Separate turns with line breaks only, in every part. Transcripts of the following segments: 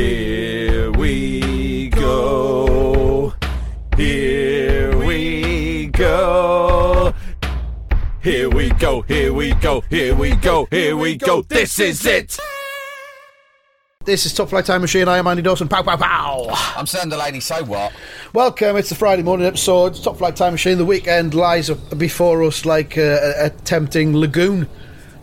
Here we go. Here we go. Here we go. Here we go. Here we go. Here we go. This is it.
This is Top Flight Time Machine. I am Andy Dawson. Pow, pow, pow.
I'm saying the lady, so what?
Welcome. It's the Friday morning episode. Top Flight Time Machine. The weekend lies before us like a, a tempting lagoon.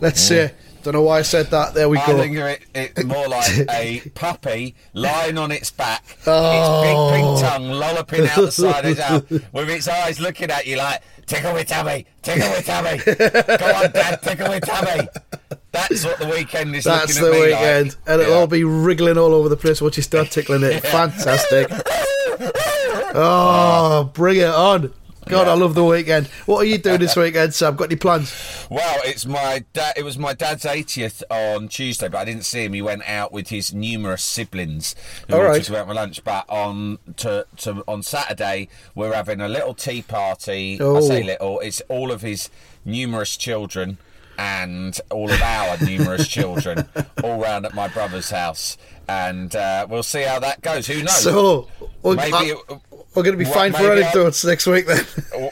Let's say. Don't know why I said that. There we
I
go.
think it, it's more like a puppy lying on its back,
Oh.
its big oh. pink tongue lolloping out the side of its mouth, with its eyes looking at you like, tickle me tummy, tickle me tummy. Go on, Dad, tickle me tummy. That's what the weekend is
That's
looking
the weekend.
like.
And it'll
Yeah.
all be wriggling all over the place once you start tickling it. Fantastic. Oh, bring it on. God, I love the weekend. What are you doing this weekend, Sam? Got any plans?
Well, it's my dad. It was my dad's 80th on Tuesday, but I didn't see him. He went out with his numerous siblings who
All right.
out for lunch. But on to, to on Saturday, we're having a little tea party.
Oh.
I say little. It's all of his numerous children and all of our numerous children all round at my brother's house, and uh, we'll see how that goes. Who knows?
So, we're,
Maybe
I-
it-
we're going to be
What,
fine for
maybe I-
next week then.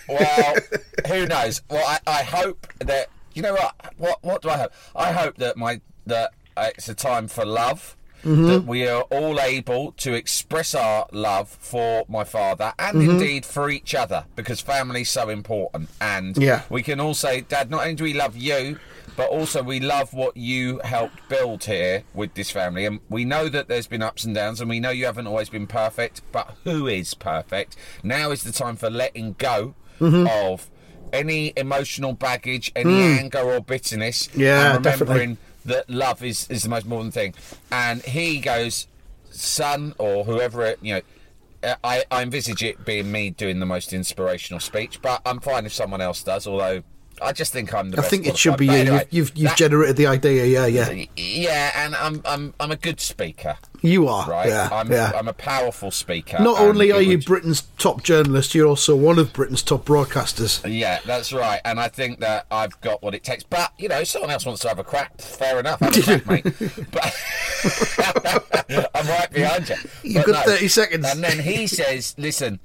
well, who knows? Well, I, I hope that you know what. What what do I hope? I hope that my that uh, it's a time for love.
Mm-hmm.
That we are all able to express our love for my father and
Mm-hmm.
indeed for each other because family's so important. And
Yeah.
we can all say, Dad, not only do we love you, but also we love what you helped build here with this family. And we know that there's been ups and downs, and we know you haven't always been perfect, but who is perfect? Now is the time for letting go
Mm-hmm.
of any emotional baggage, any anger or bitterness.
Mm. Yeah,
and
definitely.
remembering that love is, is the most important thing. And he goes, son, or whoever, you know, I, I envisage it being me doing the most inspirational speech, but I'm fine if someone else does, although I just think I'm the
I think it should be you.
anyway,
you've you've, you've
that-
generated the idea, yeah, yeah.
Yeah, and I'm I'm I'm a good speaker,
You are,
right?
yeah,
I'm
yeah.
I'm a powerful speaker.
Not only are you
would-
Britain's top journalist, you're also one of Britain's top broadcasters.
Yeah, that's right. And I think that I've got what it takes. But, you know, if someone else wants to have a crack, fair enough. Have a crack, mate. But I'm right behind you.
You've
But
got 30 seconds.
And then he says, listen,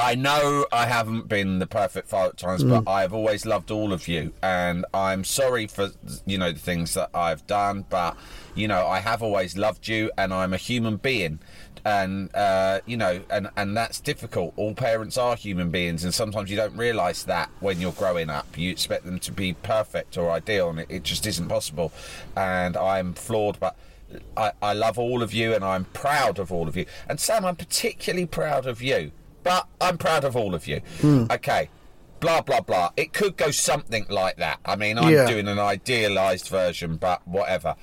I know I haven't been the perfect father at times,
Mm.
but I've always loved all of you. And I'm sorry for, you know, the things that I've done, but, you know, I have always loved you and I'm a human being. And, uh, you know, and, and that's difficult. All parents are human beings, and sometimes you don't realise that when you're growing up. You expect them to be perfect or ideal, and it, it just isn't possible. And I'm flawed, but. I, I love all of you and I'm proud of all of you. And Sam, I'm particularly proud of you, but I'm proud of all of you.
Hmm.
Okay. Blah, blah, blah. It could go something like that. I mean, I'm
Yeah.
doing an idealised version, but whatever.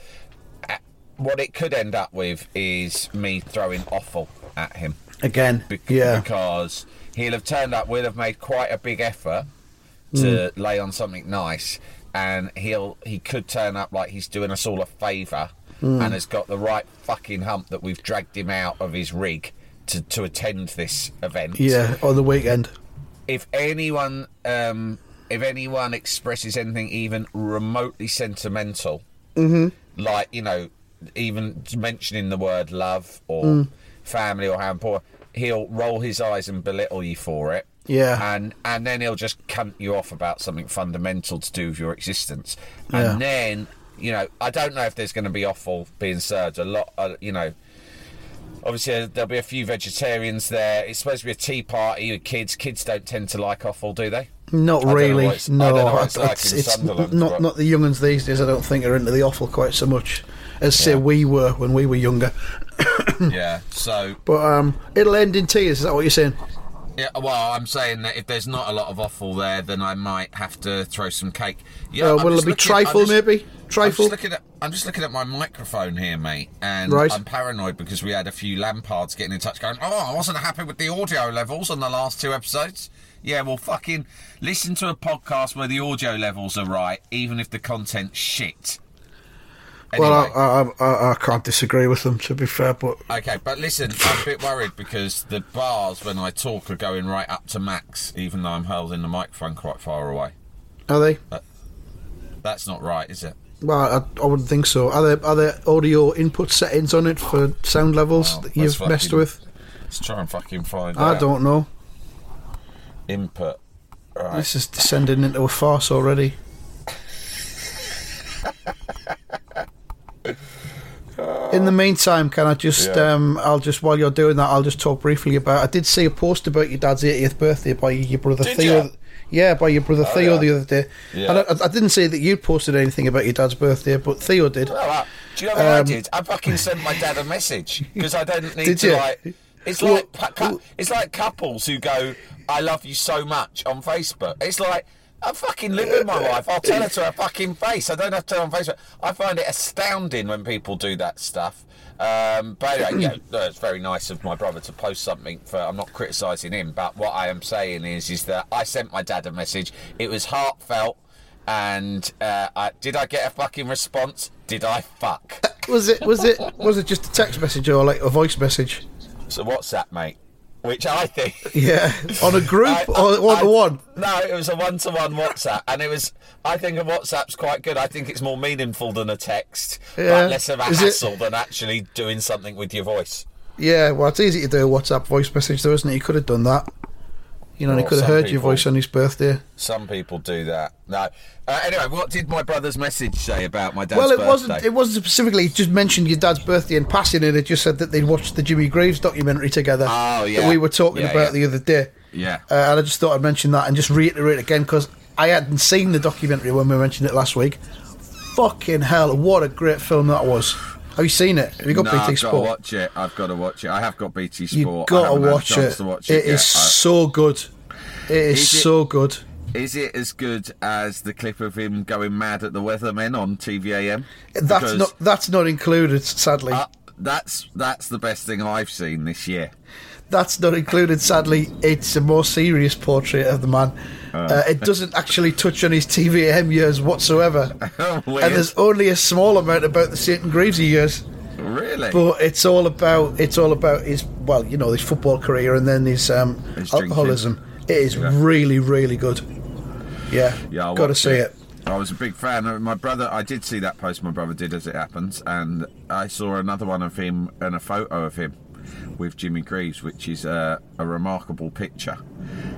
Uh, What it could end up with is me throwing offal at him.
Again,
Bec-
yeah.
Because he'll have turned up, we'll have made quite a big effort to
Hmm.
lay on something nice, and he'll he could turn up like he's doing us all a favour,
Hmm.
and has got the right fucking hump that we've dragged him out of his rig to to attend this event.
Yeah, on the weekend.
If anyone um, if anyone expresses anything even remotely sentimental, like you know, even mentioning the word love or family or how important, he'll roll his eyes and belittle you for it.
Yeah.
and and then he'll just cunt you off about something fundamental to do with your existence,
Yeah.
and then you know, I don't know if there's going to be awful being served. A lot, uh, you know. Obviously, uh, there'll be a few vegetarians there. It's supposed to be a tea party with kids. Kids don't tend to like offal, do they?
Not
I don't know
really.
what it's- I
no,
don't know what it's like
it's, it's not
but-
not the young uns these days. I don't think are into the offal quite so much as say we were when we were younger.
yeah. So
But um, it'll end in tears. Is that what you're saying?
Yeah, well, I'm saying that if there's not a lot of offal there, then I might have to throw some cake. Yeah,
Uh,
I'm
will it be
I'm
trifle,
just-
maybe?
I'm
Trifle?
just, looking at, I'm just looking at my microphone here, mate, and
Right.
I'm paranoid because we had a few Lampards getting in touch going, oh, I wasn't happy with the audio levels on the last two episodes. Yeah, well, fucking listen to a podcast where the audio levels are right, even if the content's shit. Anyway.
Well, I, I, I, I can't disagree with them, to be fair, but
Okay, but listen, I'm a bit worried because the bars when I talk are going right up to max, even though I'm holding the microphone quite far away.
are they?
That's not right, is it?
Well, I, I wouldn't think so. Are there, are there audio input settings on it for sound levels
Well,
that you've messed with?
Let's try and fucking find
I
out.
don't know.
Input. Right.
This is descending into a farce already. In the meantime, can I just,
Yeah.
um, I'll just, while you're doing that, I'll just talk briefly about. I did see a post about your dad's 80th birthday by your brother
Did
Theo.
ya?
Yeah, by your brother Theo
yeah.
the other day.
Yeah.
And I, I didn't say that you posted anything about your dad's birthday, but Theo did.
Oh, wow. Do you know what I
Um,
did? I fucking sent my dad a message because I don't need
Did
to
you?
like. It's like cu- it's like couples who go, "I love you so much" on Facebook. It's like. I fucking living my life. I'll tell her to her fucking face. I don't have to tell her on Facebook. I find it astounding when people do that stuff. Um, but anyway, yeah, no, it's very nice of my brother to post something. For I'm not criticising him, but what I am saying is, is that I sent my dad a message. It was heartfelt, and uh, I, did I get a fucking response? Did I fuck?
Was it, was it, was it just a text message or like a voice message?
So WhatsApp, mate. Which I think.
Yeah, on a group
I-
or one to one?
No, it was a one-to-one WhatsApp, and it was. I think a WhatsApp's quite good. I think it's more meaningful than a text,
Yeah.
but less of a
Is it-
hassle than actually doing something with your voice.
Yeah, well, it's easy to do a WhatsApp voice message, though, isn't it? You could have done that. You know, he could have heard your voice on his birthday.
Some people do that. No. Uh, anyway, what did my brother's message say about my dad's
well, it
birthday?
wasn't. It wasn't specifically. It just mentioned your dad's birthday in passing, and it just said that they'd watched the Jimmy Greaves documentary together.
Oh, yeah.
that we were talking
Yeah,
about
yeah.
the other day.
Yeah.
uh, and I just thought I'd mention that and just reiterate again because I hadn't seen the documentary when we mentioned it last week. Fucking hell! What a great film that was. Have you seen it? Have you got
no,
BT
I've got to watch it. I've got to watch it. I have got BT Sport. I
got to
haven't had a
watch it.
to watch
it
it
is
yet. I-
so good. It is,
Is it-
so good.
Is it as good as the clip of him going mad at the weathermen on TVAM?
That's
Because,
not that's not included. Sadly,
Uh, that's that's the best thing I've seen this year.
that's not included. Sadly, it's a more serious portrait of the man. Uh, it doesn't actually touch on his TVM years whatsoever,
Weird.
and there's only a small amount about the St Greavesy years.
really?
But it's all about it's all about his well, you know, his football career and then his um, alcoholism. It is
Yeah.
really, really good. Yeah,
yeah, I'll
got to see it.
I was a big fan. of My brother, I did see that post my brother did as it happens, and I saw another one of him and a photo of him with Jimmy Greaves, which is a, a remarkable picture.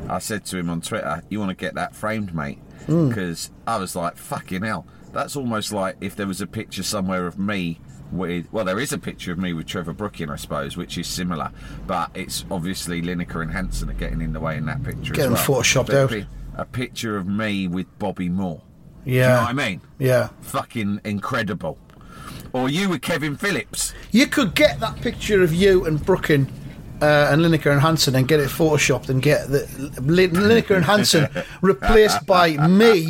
I said to him on Twitter, "You want to get that framed, mate?"
Mm.
Because I was like, "Fucking hell!" That's almost like if there was a picture somewhere of me with, well, there is a picture of me with Trevor Brooking, I suppose, which is similar, but it's obviously Lineker and Hansen are getting in the way in that picture.
Getting
well.
photoshopped out.
pi- A picture of me with Bobby Moore.
Yeah,
Do you know what I mean?
yeah.
Fucking incredible. Or you with Kevin Phillips.
You could get that picture of you and Brooking uh, and Lineker and Hansen and get it photoshopped and get the Lin- Lineker and Hansen replaced by me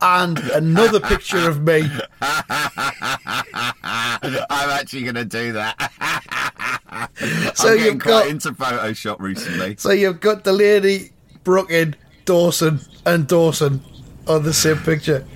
and another picture of me.
I'm actually going to do that.
So
I'm
you've got-
quite into Photoshop recently.
So you've got the lady, Brooking, Dawson, and Dawson on the same picture.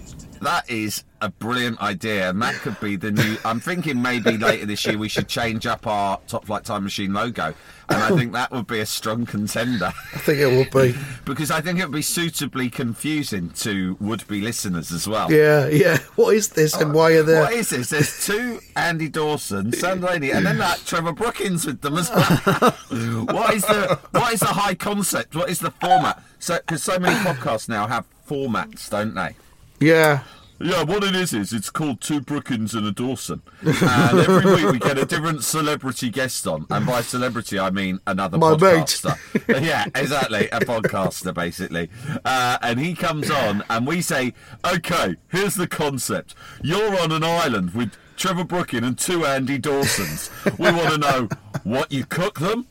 That is a brilliant idea, and that could be the new. I'm thinking maybe later this year we should change up our Top Flight Time Machine logo, and I think that would be a strong contender
I think it would be.
because I think it would be suitably confusing to would-be listeners as well.
Yeah, yeah. What is this and why are there?
What is this? There's two Andy Dawson, Sam Delaney, and then that Trevor Brookings with them as well. what is the what is the high concept? What is the format? So because so many podcasts now have formats, don't they?
Yeah.
Yeah, what it is is it's called Two Brookings and a Dawson, and every week we get a different celebrity guest on, and by celebrity I mean another
My mate.
podcaster. yeah, exactly, a podcaster basically, uh, and he comes on, and we say, okay, here's the concept: you're on an island with Trevor Brooking and two Andy Dawsons. We want to know what you cook them.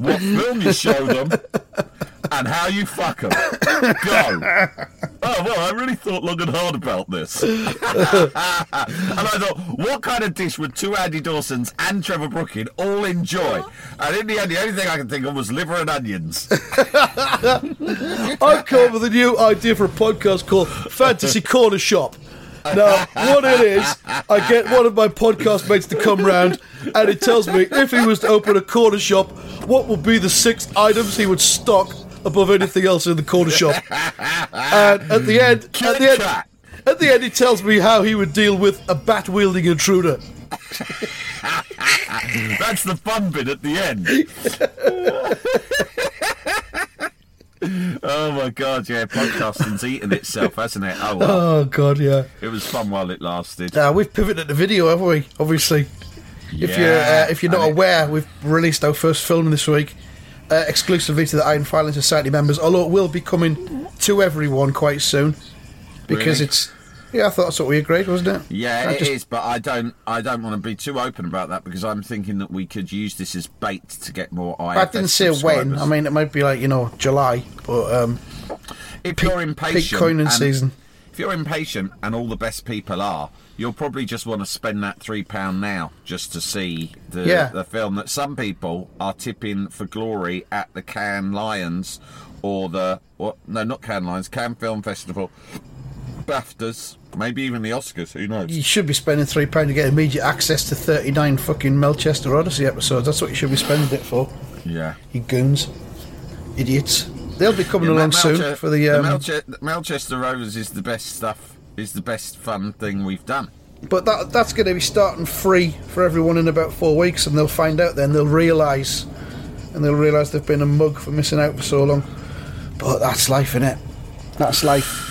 What film you show them, and how you fuck them. Go. Oh well, I really thought long and hard about this, and I thought, what kind of dish would two Andy Dawsons and Trevor Brooking all enjoy? And in the end, the only thing I could think of was liver and onions.
I've come up with a new idea for a podcast called Fantasy Corner Shop. Now, what it is, I get one of my podcast mates to come round, and he tells me if he was to open a corner shop, what would be the six items he would stock above anything else in the corner shop. And at the end, at the end, at the end, he tells me how he would deal with a bat wielding intruder.
That's the fun bit at the end. oh my god, yeah, podcasting's eating itself, hasn't it? Oh well,
Oh God, yeah.
it was fun while it lasted.
Uh, we've pivoted to video, haven't we? Obviously, if you're uh, if you're not
and it-
aware, we've released our first film this week, uh, exclusively to the Iron Filing Society members. Although it will be coming to everyone quite soon, because
Really?
it's yeah. I thought that's what we agreed, wasn't it?
Yeah,
I
it
just-
is, but I don't. I don't want to be too open about that because I'm thinking that we could use this as bait to get more IFS
I didn't say when. I mean, it might be like you know July, but um,
if you're impatient,
coining
and-
season.
If you're impatient, and all the best people are, you'll probably just want to spend that three pound now just to see the
Yeah.
the film that some people are tipping for glory at the Cannes Lions or the what? No, not Cannes Lions, Cannes Film Festival, BAFTAs, maybe even the Oscars. Who knows?
you should be spending three pound to get immediate access to thirty nine fucking Melchester Odyssey episodes. That's what you should be spending it for.
Yeah.
You goons, idiots. They'll be coming
Yeah,
along
Mel-
soon for the. Um,
Melche- Melchester Rovers is the best stuff. Is the best fun thing we've done.
But that that's going to be starting free for everyone in about four weeks, and they'll find out then. They'll realise, and they'll realise they've been a mug for missing out for so long. But that's life, innit? That's life.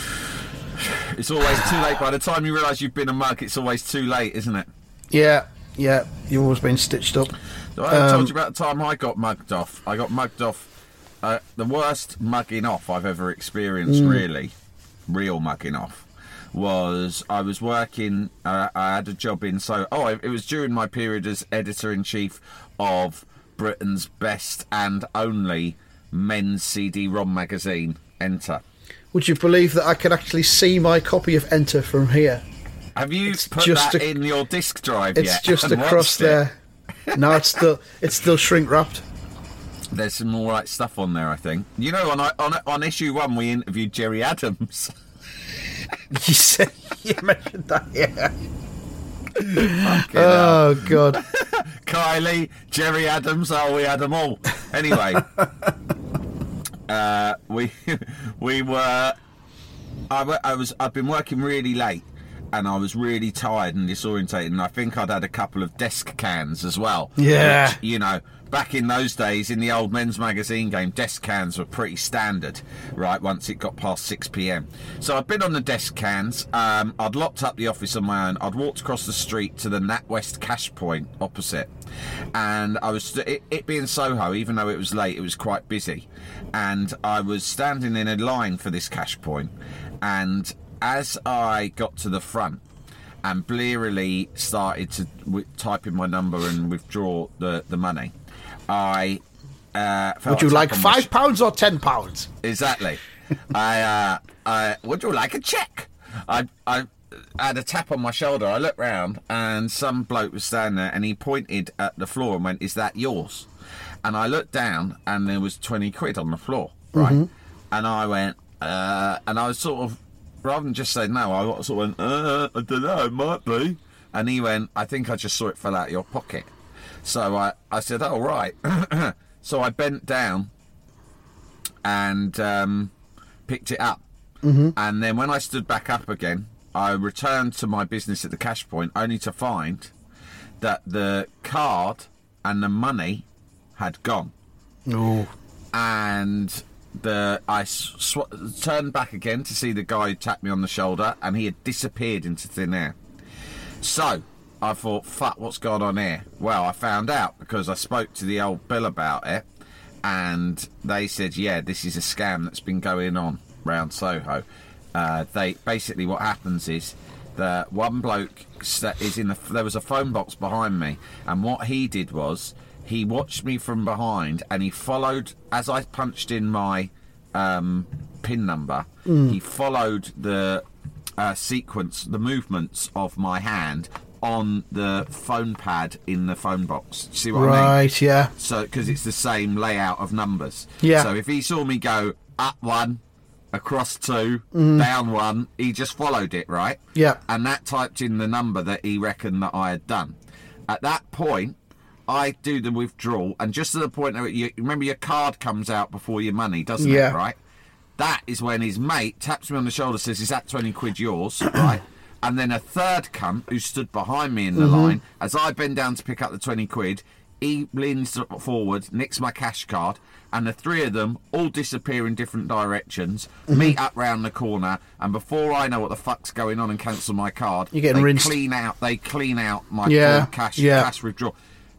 It's always too late. By the time you realise you've been a mug, it's always too late, isn't it?
Yeah, yeah. You've always been stitched up.
So I
Um,
told you about the time I got mugged off. I got mugged off. Uh, the worst mugging off I've ever experienced,
Mm.
really, real mugging off, was I was working. Uh, I had a job in so. Oh, it it was during my period as editor in chief of Britain's best and only men's CD-ROM magazine, Enter.
Would you believe that I can actually see my copy of Enter from here?
Have you
It's
put
just
that
a-
in your disk drive
It's
yet?
It's
just
across there. No, it's still it's still shrink wrapped.
There's some all right stuff on there, I think. You know, on on on issue one, we interviewed Gerry Adams.
You said you mentioned that, yeah. Oh god.
Kylie, Gerry Adams. Oh, we had them all. Anyway, uh, we we were. I, I was. I've been working really late, and I was really tired and disorientated. And I think I'd had a couple of desk cans as well.
Yeah.
Which, you know, back in those days, in the old men's magazine game, desk cans were pretty standard, right? Once it got past six p.m. So I'd been on the desk cans. Um, I'd locked up the office on my own. I'd walked across the street to the NatWest cash point opposite, and I was it, it being Soho, even though it was late, it was quite busy, and I was standing in a line for this cash point. point, and as I got to the front and blearily started to w- type in my number and withdraw the, the money, I uh,
Would you like five
sh-
pounds or ten pounds?
Exactly. I, uh, I, would you like a check? I, I had a tap on my shoulder. I looked round and some bloke was standing there and he pointed at the floor and went, Is that yours? And I looked down and there was 20 quid on the floor, right? And I went, uh, and I was sort of, rather than just say no, I sort of went, uh, I don't know, it might be. And he went, I think I just saw it fell out of your pocket. So I, I said, oh, right. so I bent down and um, picked it up. Mm-hmm. And then when I stood back up again, I returned to my business at the cash point only to find that the card and the money had gone.
No.
And the I sw- turned back again to see the guy who tapped me on the shoulder, and he had disappeared into thin air. So I thought, fuck, what's going on here? Well, I found out because I spoke to the old Bill about it, and they said, yeah, this is a scam that's been going on round Soho. Uh, they basically what happens is that one bloke is in the there was a phone box behind me, and what he did was he watched me from behind and he followed as I punched in my um, pin number. He followed the uh, sequence, the movements of my hand on the phone pad in the phone box. See what I mean?
Right, yeah.
So, because it's the same layout of numbers.
Yeah.
So if he saw me go up one, across two,
Mm.
down one, he just followed it, right?
Yeah.
And that typed in the number that he reckoned that I had done. At that point, I do the withdrawal, and just to the point where you remember your card comes out before your money, doesn't
Yeah.
it? Right. That is when his mate taps me on the shoulder, says, "Is that twenty quid yours?" right. And then a third cunt who stood behind me in the mm-hmm. line, as I bend down to pick up the twenty quid, he leans forward, nicks my cash card, and the three of them all disappear in different directions, mm-hmm. meet up round the corner, and before I know what the fuck's going on and cancel my card,
You're getting
they
rinsed.
clean out. They clean out my
Yeah,
uh, cash
yeah.
cash withdrawal.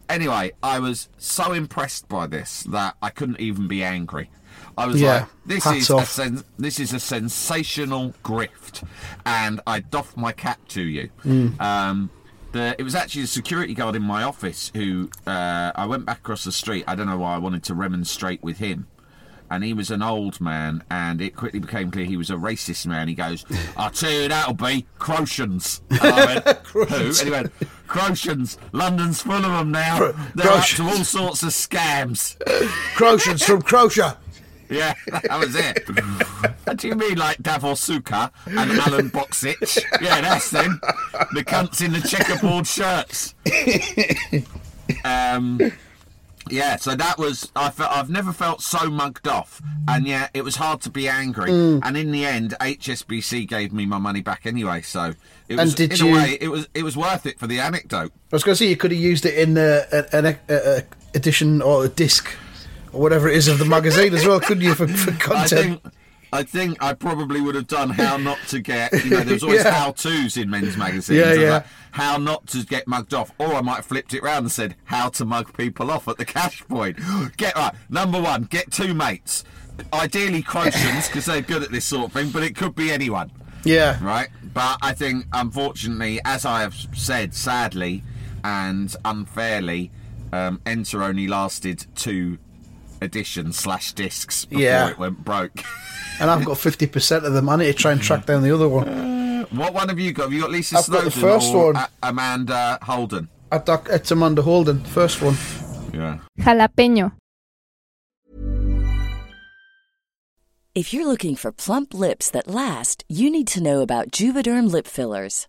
Anyway, I was so impressed by this that I couldn't even be angry. I was
Yeah,
like, "This is a sen- this is a sensational grift," and I doff my cap to you.
Mm.
Um, the, it was actually a security guard in my office who uh, I went back across the street. I don't know why I wanted to remonstrate with him. And he was an old man, and it quickly became clear he was a racist man. He goes, I'll tell you that'll be Crotians. And I went, Who? And he went, Crotians. London's full of them now. They're up to all sorts of scams.
Croatians from Croatia.
Yeah, that was it. what do you mean, like Davor Suker and Alen Boksic? Yeah, that's them. The cunts in the checkerboard shirts. Um, yeah, so that was I felt I've never felt so mugged off, and yeah, it was hard to be angry.
Mm.
And in the end, HSBC gave me my money back anyway. So it was,
did
in
you-
a way, it was it was worth it for the anecdote.
I was going to say you could have used it in uh, an a, a, a edition or a disc or whatever it is of the magazine as well, couldn't you, for, for content?
I think I probably would have done how not to get. You know, there's always
Yeah.
how tos in men's magazines.
Yeah, yeah.
like, how not to get mugged off, or I might have flipped it round and said how to mug people off at the cash point. Get right. Number one, get two mates. Ideally, Croatians because they're good at this sort of thing, but it could be anyone
yeah.
right? But I think, unfortunately, as I have said, sadly and unfairly, um, Enter only lasted two editions slash discs before
Yeah.
it went broke.
And I've got 50% of them. I need to try and track down the other one.
what one have you got? Have you got Lisa
I've got the first
or
one.
A- Amanda Holden?
At Doc, it's Amanda Holden, first one.
Yeah.
Jalapeño.
If you're looking for plump lips that last, you need to know about Juvederm lip fillers.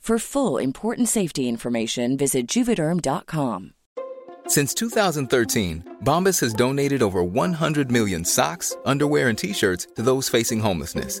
For full important safety information, visit juvederm.com.
Since 2013, Bombas has donated over 100 million socks, underwear, and t-shirts to those facing homelessness.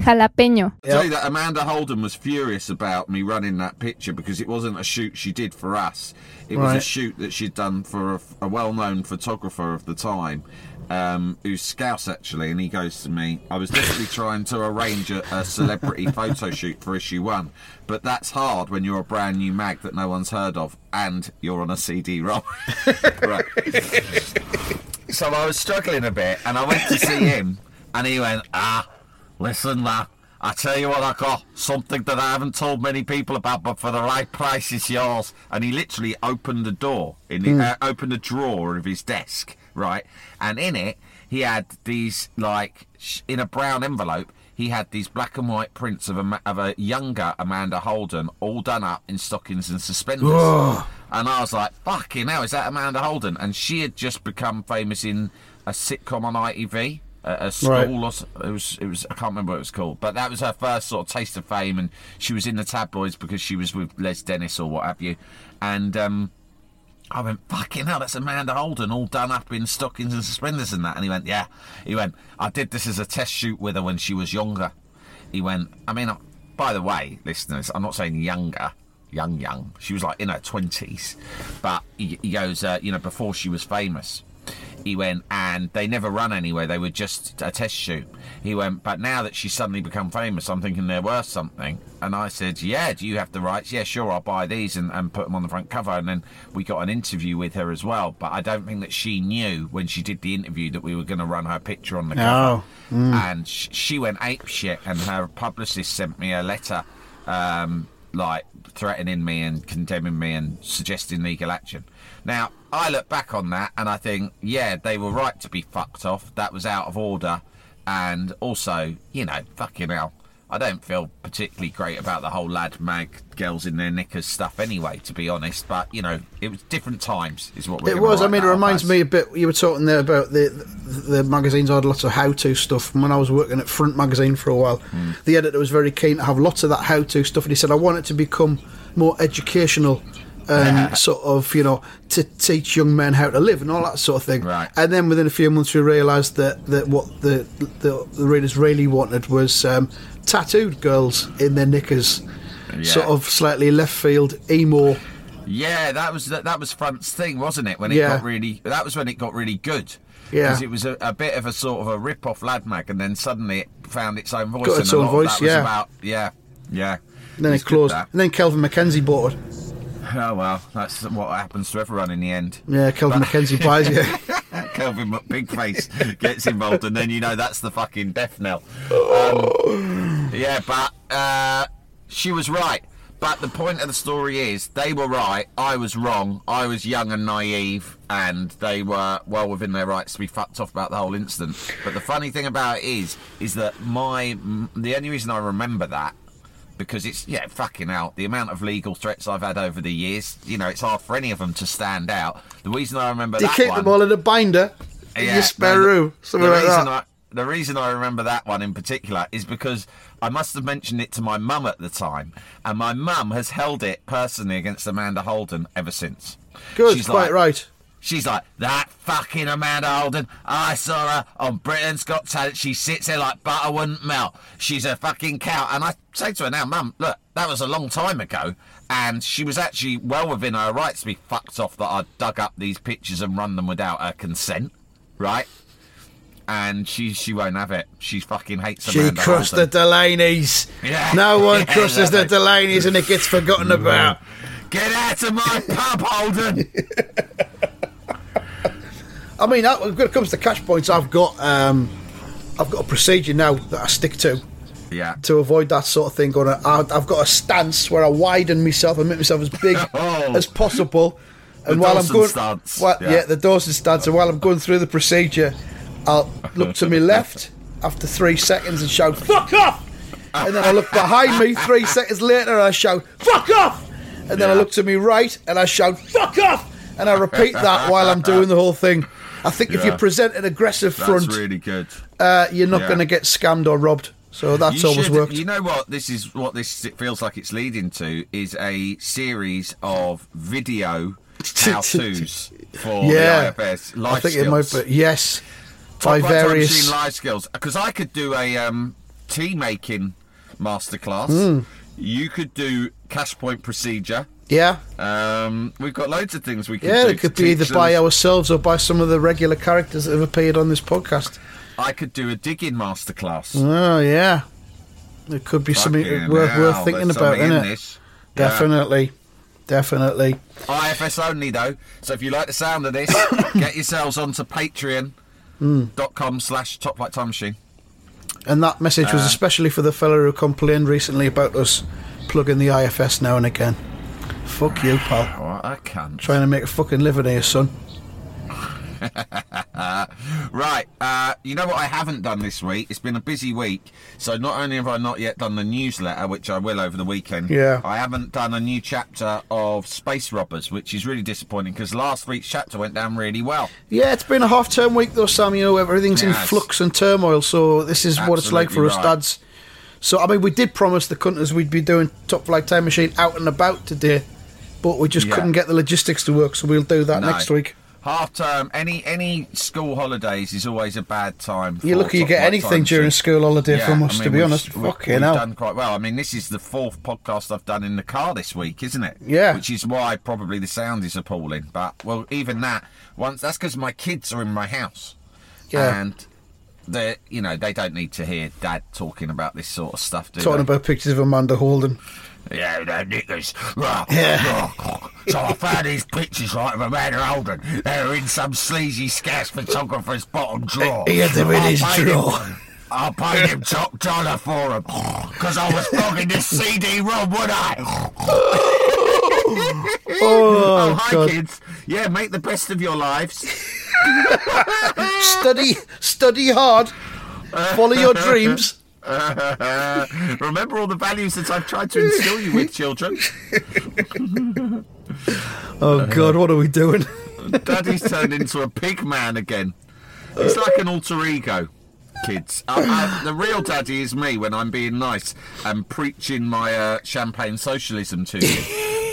Jalapeño.
I'll tell you that Amanda Holden was furious about me running that picture because it wasn't a shoot she did for us. It was a shoot that she'd done for a, a well-known photographer of the time, um, who's Scouse actually. And he goes to me, "I was definitely trying to arrange a, a celebrity photo shoot for issue one, but that's hard when you're a brand new mag that no one's heard of and you're on a CD-ROM." right. So I was struggling a bit, and I went to see him, and he went, "Ah." Listen, lad, I tell you what I got. Something that I haven't told many people about, but for the right price, it's yours. And he literally opened the door, in the, uh, opened the drawer of his desk, right? And in it, he had these, like, sh- in a brown envelope, he had these black and white prints of a, of a younger Amanda Holden, all done up in stockings and suspenders. And I was like, fucking hell, is that Amanda Holden? And she had just become famous in a sitcom on ITV a, a school
Right.
or it was it was I can't remember what it was called, but that was her first sort of taste of fame, and she was in the tabloids because she was with Les Dennis or what have you, and um, I went fucking hell, that's Amanda Holden, all done up in stockings and suspenders and that, and he went yeah, he went I did this as a test shoot with her when she was younger, he went I mean, by the way, listeners, I'm not saying younger. Young, young. She was like in her twenties, but he, he goes, uh, you know, before she was famous he went and they never run anywhere. They were just a test shoot. He went but now that she's suddenly become famous i'm thinking they're worth something. And i said yeah do you have the rights? Yeah sure i'll buy these and, and put them on the front cover. And then we got an interview with her as well. But i don't think that she knew when she did the interview that we were going to run her picture on the cover. And sh- she went ape shit and her publicist sent me a letter um, like threatening me and condemning me and suggesting legal action. Now, I look back on that and I think, yeah, they were right to be fucked off. That was out of order. And also, you know, fucking hell. I don't feel particularly great about the whole lad mag girls in their knickers stuff anyway, to be honest. But, you know, it was different times, is what we're
It was. I mean, it reminds me a bit. You were talking there about the the magazines I had lots of how-to stuff. And when I was working at Front Magazine for a while,
Hmm.
the editor was very keen to have lots of that how-to stuff, and he said, "I want it to become more educational." And sort of, you know, to teach young men how to live and all that sort of thing.
Right.
And then within a few months, we realised that, that what the, the the readers really wanted was um, tattooed girls in their knickers,
Yeah.
sort of slightly left field emo.
Yeah, that was that, that was Front's thing, wasn't it? When it
Yeah.
got really, that was when it got really good.
Yeah.
because it was a, a bit of a sort of a rip-off lad mag, and then suddenly it found its own voice.
Got
and
its own voice, yeah.
About, yeah, yeah.
And then it closed. And then Kelvin Mackenzie bought it.
Oh well, that's what happens to everyone in the end.
Yeah, Kelvin Mackenzie buys you.
Kelvin Bigface gets involved, and then you know that's the fucking death knell. Um, yeah, but uh, she was right. But the point of the story is, they were right. I was wrong. I was young and naive, and they were well within their rights to be fucked off about the whole incident. But the funny thing about it is, is that my the only reason I remember that because it's yeah fucking out the amount of legal threats I've had over the years. You know, it's hard for any of them to stand out. The reason I remember
you
that
keep
one,
them all in a binder in your spare
no, the-
room? Something like
reason
that.
I, the reason I remember that one in particular is because I must have mentioned it to my mum at the time, and my mum has held it personally against Amanda Holden ever since.
Good,
She's
quite
like-
right.
She's like, that fucking Amanda Holden. I saw her on Britain's Got Talent. She sits there like butter wouldn't melt. She's a fucking cow. And I say to her now, Mum, look, that was a long time ago. And she was actually well within her rights to be fucked off that I dug up these pictures and run them without her consent. Right? And she she won't have it. She fucking hates Amanda.
She
Amanda
crossed the Delaney's.
Yeah.
No one
Yeah,
crosses the. Delaney's and it gets forgotten mm. about.
Get out of my pub, Holden!
I mean, that, when it comes to catch points, I've got um, I've got a procedure now that I stick to
yeah.
to avoid that sort of thing. Going, I- I've got a stance where I widen myself and make myself as big
Oh.
as possible. And
The
while
Dawson
I'm going,
stance,
Well,
yeah.
yeah. the Dawson stance. And while I'm going through the procedure, I'll look to my left after three seconds and shout "fuck off," and then I look behind me three seconds later and I shout "fuck off," and then I look to my right and I shout "fuck off," and I repeat that while I'm doing the whole thing. I think if you present an aggressive
That's
front,
really good.
uh, you're not
Yeah.
going to get scammed or robbed. So that's always worked.
You know what? This is what this it feels like it's leading to is a series of video how tos for
Yeah.
the IFS life
I think
skills.
it might be yes,
Top
by various.
machine life skills. Because I could do a um, tea making masterclass.
Hmm.
You could do cash point procedure.
Yeah,
Um, we've got loads of things we could
yeah.
do.
It could be either
teach
by ourselves or by some of the regular characters that have appeared on this podcast.
I could do a digging masterclass.
Oh yeah, it could be something
Fucking
worth
hell,
worth thinking about, isn't it?
Yeah.
Definitely, definitely.
IFS only though. So if you like the sound of this, get yourselves onto patreon.com slash top flight time machine.
And that message
Uh.
was especially for the fella who complained recently about us plugging the IFS now and again. Fuck you, pal.
What a cunt.
Trying to make a fucking living here, son.
Right, uh, you know what I haven't done this week? It's been a busy week, so not only have I not yet done the newsletter, which I will over the weekend,
Yeah.
I haven't done a new chapter of Space Robbers, which is really disappointing because last week's chapter went down really well.
Yeah, it's been a half term week though, Sam. You know, everything's in flux and turmoil, so this is what it's like for
Absolutely
us
right.
dads. So, I mean, we did promise the cunters we'd be doing Top Flight Time Machine out and about today, but we just
Yeah.
couldn't get the logistics to work, so we'll do that
No.
next week.
Half term, any any school holidays is always a bad time.
You're lucky you get anything during
Machine.
school holiday
Yeah,
from
I
us,
mean,
to be honest.
we-
Fucking
we've
hell.
done quite well. I mean, this is the fourth podcast I've done in the car this week, isn't it?
Yeah.
Which is why probably the sound is appalling. But well, even that once that's because my kids are in my house.
Yeah.
And they, you know, they don't need to hear Dad talking about this sort of stuff. Do
Talking
they?
about pictures of Amanda Holden.
Yeah, they're knickers. Rah,
Yeah.
So I found these pictures right of Amanda Holden. They were in some sleazy scarce photographer's bottom drawer.
He had them in his drawer.
Him, I paid him top dollar for them because I was flogging this CD-ROM, would I?
Oh, oh,
hi,
God.
kids. Yeah, make the best of your lives.
Study, study hard. Follow your dreams.
Remember all the values that I've tried to instill you with, children.
Oh, God, what are we doing?
Daddy's turned into a pig man again. It's like an alter ego, kids. I, I, the real daddy is me when I'm being nice and preaching my uh, champagne socialism to you.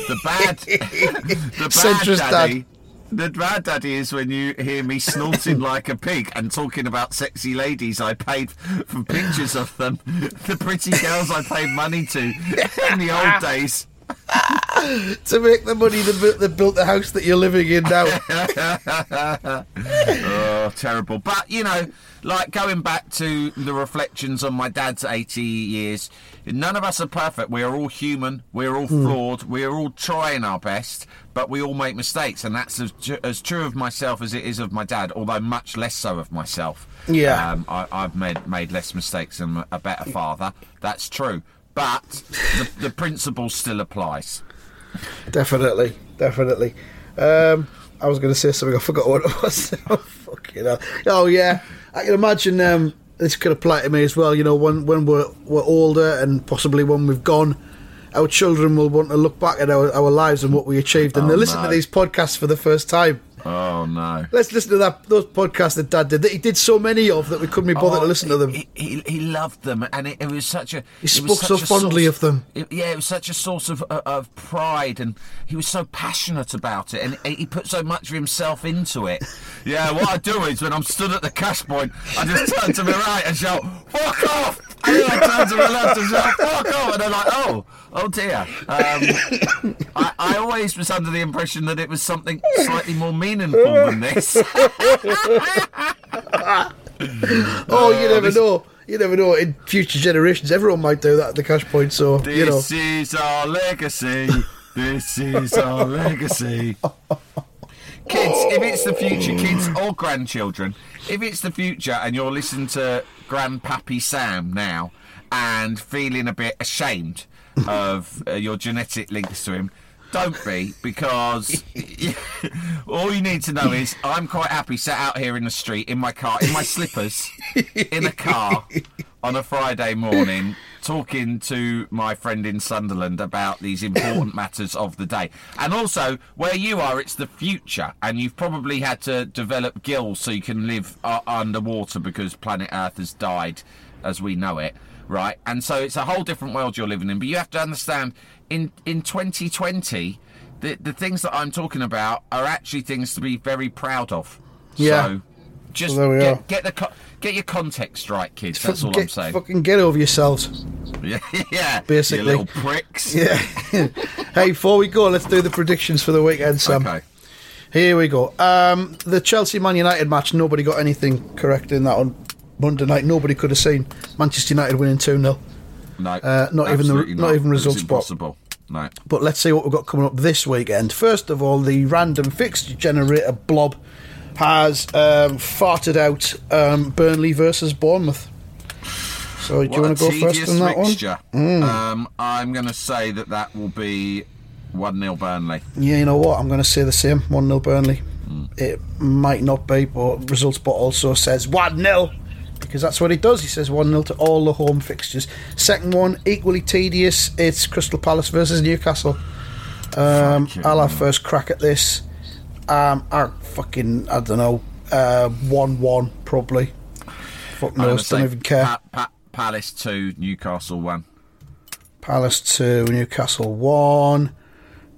The bad, the bad
Centrist
daddy. The bad daddy is when you hear me snorting like a pig and talking about sexy ladies I paid for pictures of them, the pretty girls I paid money to in the old days.
to make the money that built, that built the house that you're living in now.
oh, terrible. But, you know, like going back to the reflections on my dad's 80 years, none of us are perfect. We're all human. We're all flawed. We're all trying our best, but we all make mistakes. And that's as, as true of myself as it is of my dad, although much less so of myself.
Yeah.
Um, I, I've made, made less mistakes and a better father. That's true. But the, the principle still applies.
Definitely, definitely. Um, I was going to say something. I forgot what it was. oh, fucking hell. Oh yeah, I can imagine um, this could apply to me as well. You know, when when we're we're older and possibly when we've gone, our children will want to look back at our, our lives and what we achieved, and
Oh,
they listen
no.
to these podcasts for the first time.
Oh, no.
Let's listen to that those podcasts that Dad did. That he did so many of that we couldn't be bothered
Oh,
to listen to them.
He, he, he loved them, and it, it was such a.
He spoke so fondly
source-
of them.
it- yeah, it was such a source of uh, of pride, and he was so passionate about it, and he he put so much of himself into it. Yeah, what I do is when I'm stood at the cash point, I just turn to my right and shout, "Fuck off!" And then I turn to my left and shout, "Fuck off!" And they're like, "Oh, oh dear." Um, I, I always was under the impression that it was something slightly more meaningful than this.
oh, you never
this-
know. You never know. In future generations, everyone might do that at the cash point. So you know.
This is our legacy. This is our legacy. Kids, if it's the future, kids or grandchildren, if it's the future and you're listening to Grandpappy Sam now and feeling a bit ashamed of uh, your genetic links to him, don't be because all you need to know is I'm quite happy sat out here in the street in my car, in my slippers, in a car on a Friday morning talking to my friend in Sunderland about these important matters of the day. And also, where you are, it's the future, and you've probably had to develop gills so you can live uh, underwater because planet Earth has died as we know it, right? And so it's a whole different world you're living in. But you have to understand, in in 2020, the the things that I'm talking about are actually things to be very proud of.
Yeah.
So just
Well, there we are.
get, get the co- get your context right, kids. That's all
get,
I'm saying.
Fucking get over yourselves.
Yeah, yeah.
Basically.
You little pricks.
Yeah. hey, before we go, let's do the predictions for the weekend, Sam.
Okay.
Here we go. Um, the Chelsea Man United match, nobody got anything correct in that on Monday night. Nobody could have seen Manchester United winning 2 0.
No.
Uh, not even the-
absolutely
not even results spot.
impossible. No.
But let's see what we've got coming up this weekend. First of all, the random fixture generator blob has um, farted out um, Burnley versus Bournemouth. So do you want to go first on that
mixture. Um, I'm going to say that that will be 1 0 Burnley.
Yeah, you know what? I'm going to say the same. 1 0 Burnley.
Hmm.
It might not be, but results but also says 1 0 because that's what he does. He says 1 0 to all the home fixtures. Second one, equally tedious. It's Crystal Palace versus Newcastle. Um, I'll have first crack at this. Um, I fucking, I don't know, uh, 1 1 probably. Fuck knows, don't even care.
Pa- Pa- Palace 2, Newcastle 1.
Palace 2, Newcastle 1.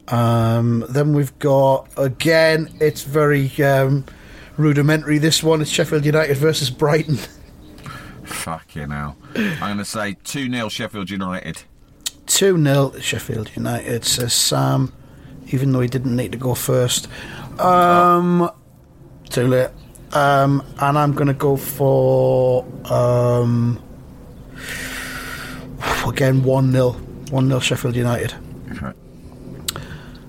Um, then we've got, again, it's very um, rudimentary this one. It's Sheffield United versus Brighton.
Fucking hell. I'm going to say 2 0 Sheffield United.
2 0 Sheffield United, says Sam, even though he didn't need to go first. Um, too late. Um, and I'm going to go for, um, again, 1 0. 1 0 Sheffield United.
Okay.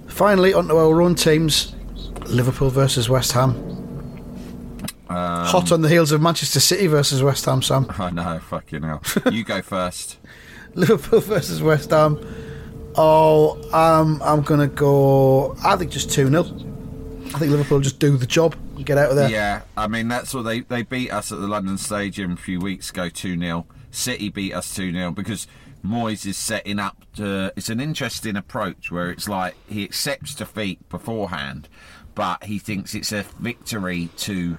Finally, onto our own teams Liverpool versus West Ham. Hot on the heels of Manchester City versus West Ham, Sam.
I know, fucking hell. You go first.
Liverpool versus West Ham. Oh, um, I'm going to go. I think just 2 0. I think Liverpool just do the job and get out of there.
Yeah, I mean, that's what they, they beat us at the London Stadium a few weeks ago 2 0. City beat us 2 0 because Moyes is setting up to. It's an interesting approach where it's like he accepts defeat beforehand, but he thinks it's a victory to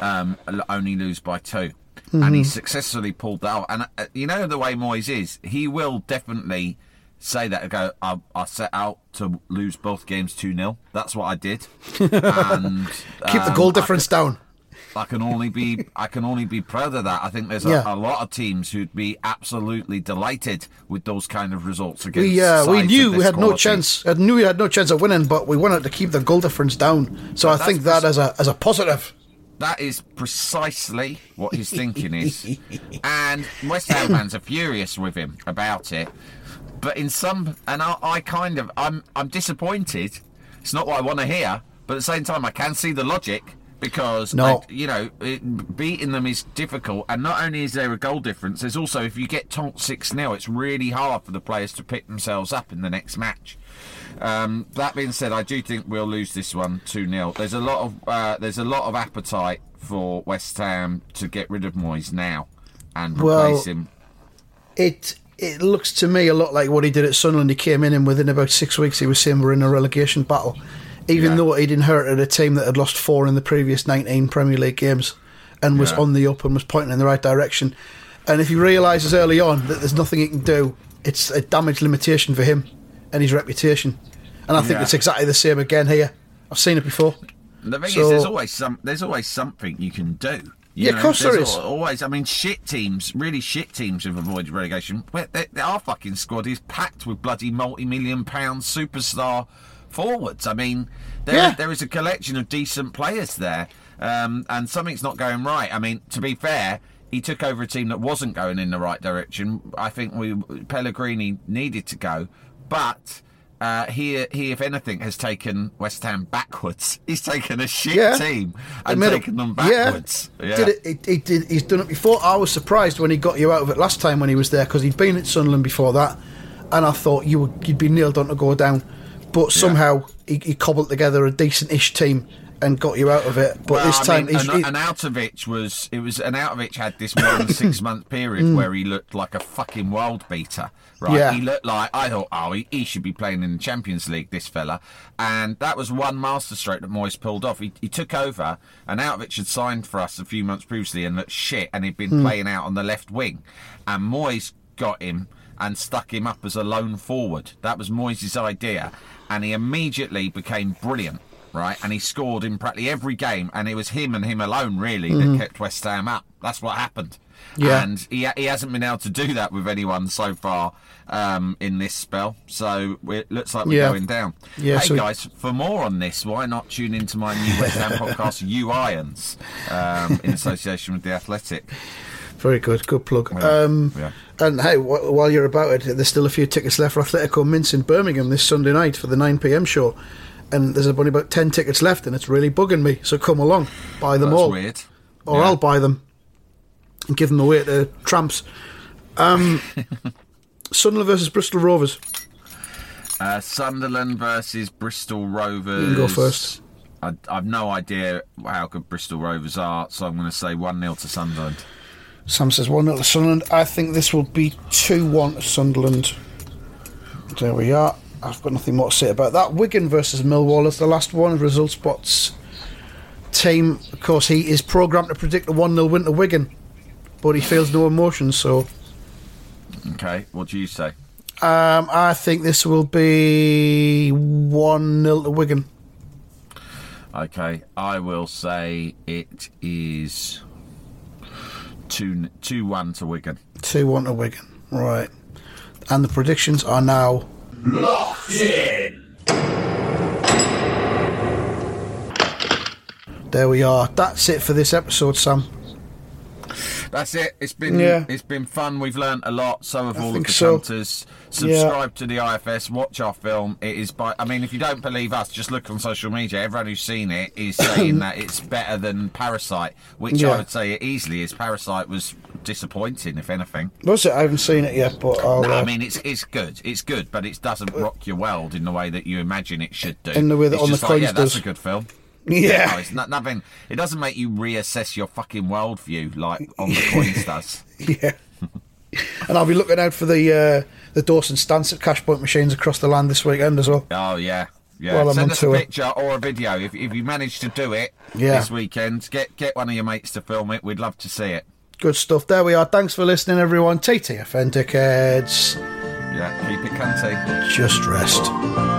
um, only lose by 2 And he successfully pulled that off. And uh, you know the way Moyes is, he will definitely say that and go, I, I set out to lose both games 2 0. That's what I did. and
Keep the
um,
goal
I
difference down.
I can only be I can only be proud of that. I think there's a,
Yeah.
a lot of teams who'd be absolutely delighted with those kind of results against.
We uh, we knew we had no chance. I knew we had no chance of winning, but we wanted to keep the goal difference down. So I think that as a as a positive.
That is precisely what his thinking is, and West Ham fans are furious with him about it. But in some, and I, I kind of, I'm I'm disappointed. It's not what I want to hear, but at the same time, I can see the logic because
No.
I- you know it, beating them is difficult, and not only is there a goal difference, there's also if you get tonked six 0 it's really hard for the players to pick themselves up in the next match. Um, that being said, I do think we'll lose this one two 0 There's a lot of uh, there's a lot of appetite for West Ham to get rid of Moyes now and replace
Well,
him.
It it looks to me a lot like what he did at Sunderland. He came in and within about six weeks he was saying we're in a relegation battle, even
Yeah.
though he'd inherited a team that had lost four in the previous 19 Premier League games and was
Yeah.
on the up and was pointing in the right direction. And if he realises early on that there's nothing he can do, it's a damage limitation for him and his reputation. And I think
Yeah.
it's exactly the same again here. I've seen it before.
The thing
So-
is, there's always some. There's always something you can do. You
Yeah, of course
there's Always, I mean, shit teams, really shit teams have avoided relegation. Where they, they- our fucking squad is packed with bloody multi-million pound superstar forwards. I mean, there,
Yeah.
there is a collection of decent players there, um, and something's not going right. I mean, to be fair. He took over a team that wasn't going in the right direction. I think we Pellegrini needed to go, but uh, he, he, if anything, has taken West Ham backwards. He's taken a shit
Yeah.
team and taken them backwards.
Yeah. Did it, it, it did, he's done it before. I was surprised when he got you out of it last time when he was there because he'd been at Sunderland before that, and I thought you would you'd be nailed on to go down, but somehow he, he cobbled together a decent-ish team and got you out of it. But
Well,
this
I
time
mean,
he's,
an, an Outovich was it was Arnautovic had this one six month period
Mm.
where he looked like a fucking world beater. Right,
Yeah.
he looked like I thought, oh, he, he should be playing in the Champions League. This fella, and that was one masterstroke that Moyes pulled off. He, he took over, and Arnautovic had signed for us a few months previously and looked shit, and he'd been
Hmm.
playing out on the left wing, and Moyes got him and stuck him up as a lone forward. That was Moyes' idea, and he immediately became brilliant. Right, and he scored in practically every game, and it was him and him alone really that kept West Ham up. That's what happened.
Mm-hmm. Yeah.
And he, he hasn't been able to do that with anyone so far um, in this spell. So it looks like we're
Yeah.
going down.
Yeah,
hey
so-
guys, for more on this, why not tune into my new West Ham podcast, You Irons, um, in association with the Athletic.
very good, good plug.
Yeah,
Um,
yeah.
And hey, wh- while you're about it, there's still a few tickets left for Athletico Mince in Birmingham this Sunday night for the 9 p.m. show. And there's only about 10 tickets left, and it's really bugging me. So come along, buy them
That's
all.
weird.
or
Yeah.
I'll buy them and give them away to tramps. Um, Sunderland versus Bristol Rovers.
Uh, Sunderland versus Bristol Rovers.
You can go first.
I, I've no idea how good Bristol Rovers are, so I'm going to say 1 0 to Sunderland.
Sam says 1 0 to Sunderland. I think this will be 2 1 to Sunderland. There we are. I've got nothing more to say about that. Wigan versus Millwall is the last one. Result spots team. Of course, he is programmed to predict a 1 0 win to Wigan, but he feels no emotion, so
Okay, what do you say?
um, I think this will be 1 0 to Wigan.
Okay, I will say it is 2 2 1 to Wigan.
2 1 to Wigan. Right. And the predictions are now. There we are. That's it for this episode, Sam.
That's it. It's been
Yeah.
it's been fun. We've learnt a lot. So have
I
all of the
so.
Subscribe to the IFS. Watch our film. It is by. I mean, if you don't believe us, just look on social media. Everyone who's seen it is saying that it's better than Parasite, which
Yeah.
I would say it easily is. Parasite was disappointing, if anything.
Was it? I haven't seen it yet, but I'll.
No,
uh,
I mean it's it's good. It's good, but it doesn't rock your world in the way that you imagine it should do.
In the way that
It's
On the
like, yeah, that's a good film.
Yeah.
No, it's not, nothing. It doesn't make you reassess your fucking worldview like on the coins does.
Yeah. and I'll be looking out for the uh, the Dawson Stansett cash point machines across the land this weekend as well.
Oh yeah, yeah.
Well,
Send us a
tour.
picture or a video if, if you manage to do it
Yeah.
this weekend. Get get one of your mates to film it. We'd love to see it.
Good stuff. There we are. Thanks for listening, everyone. TTFN dickheads.
Yeah, keep it cunty.
Just rest.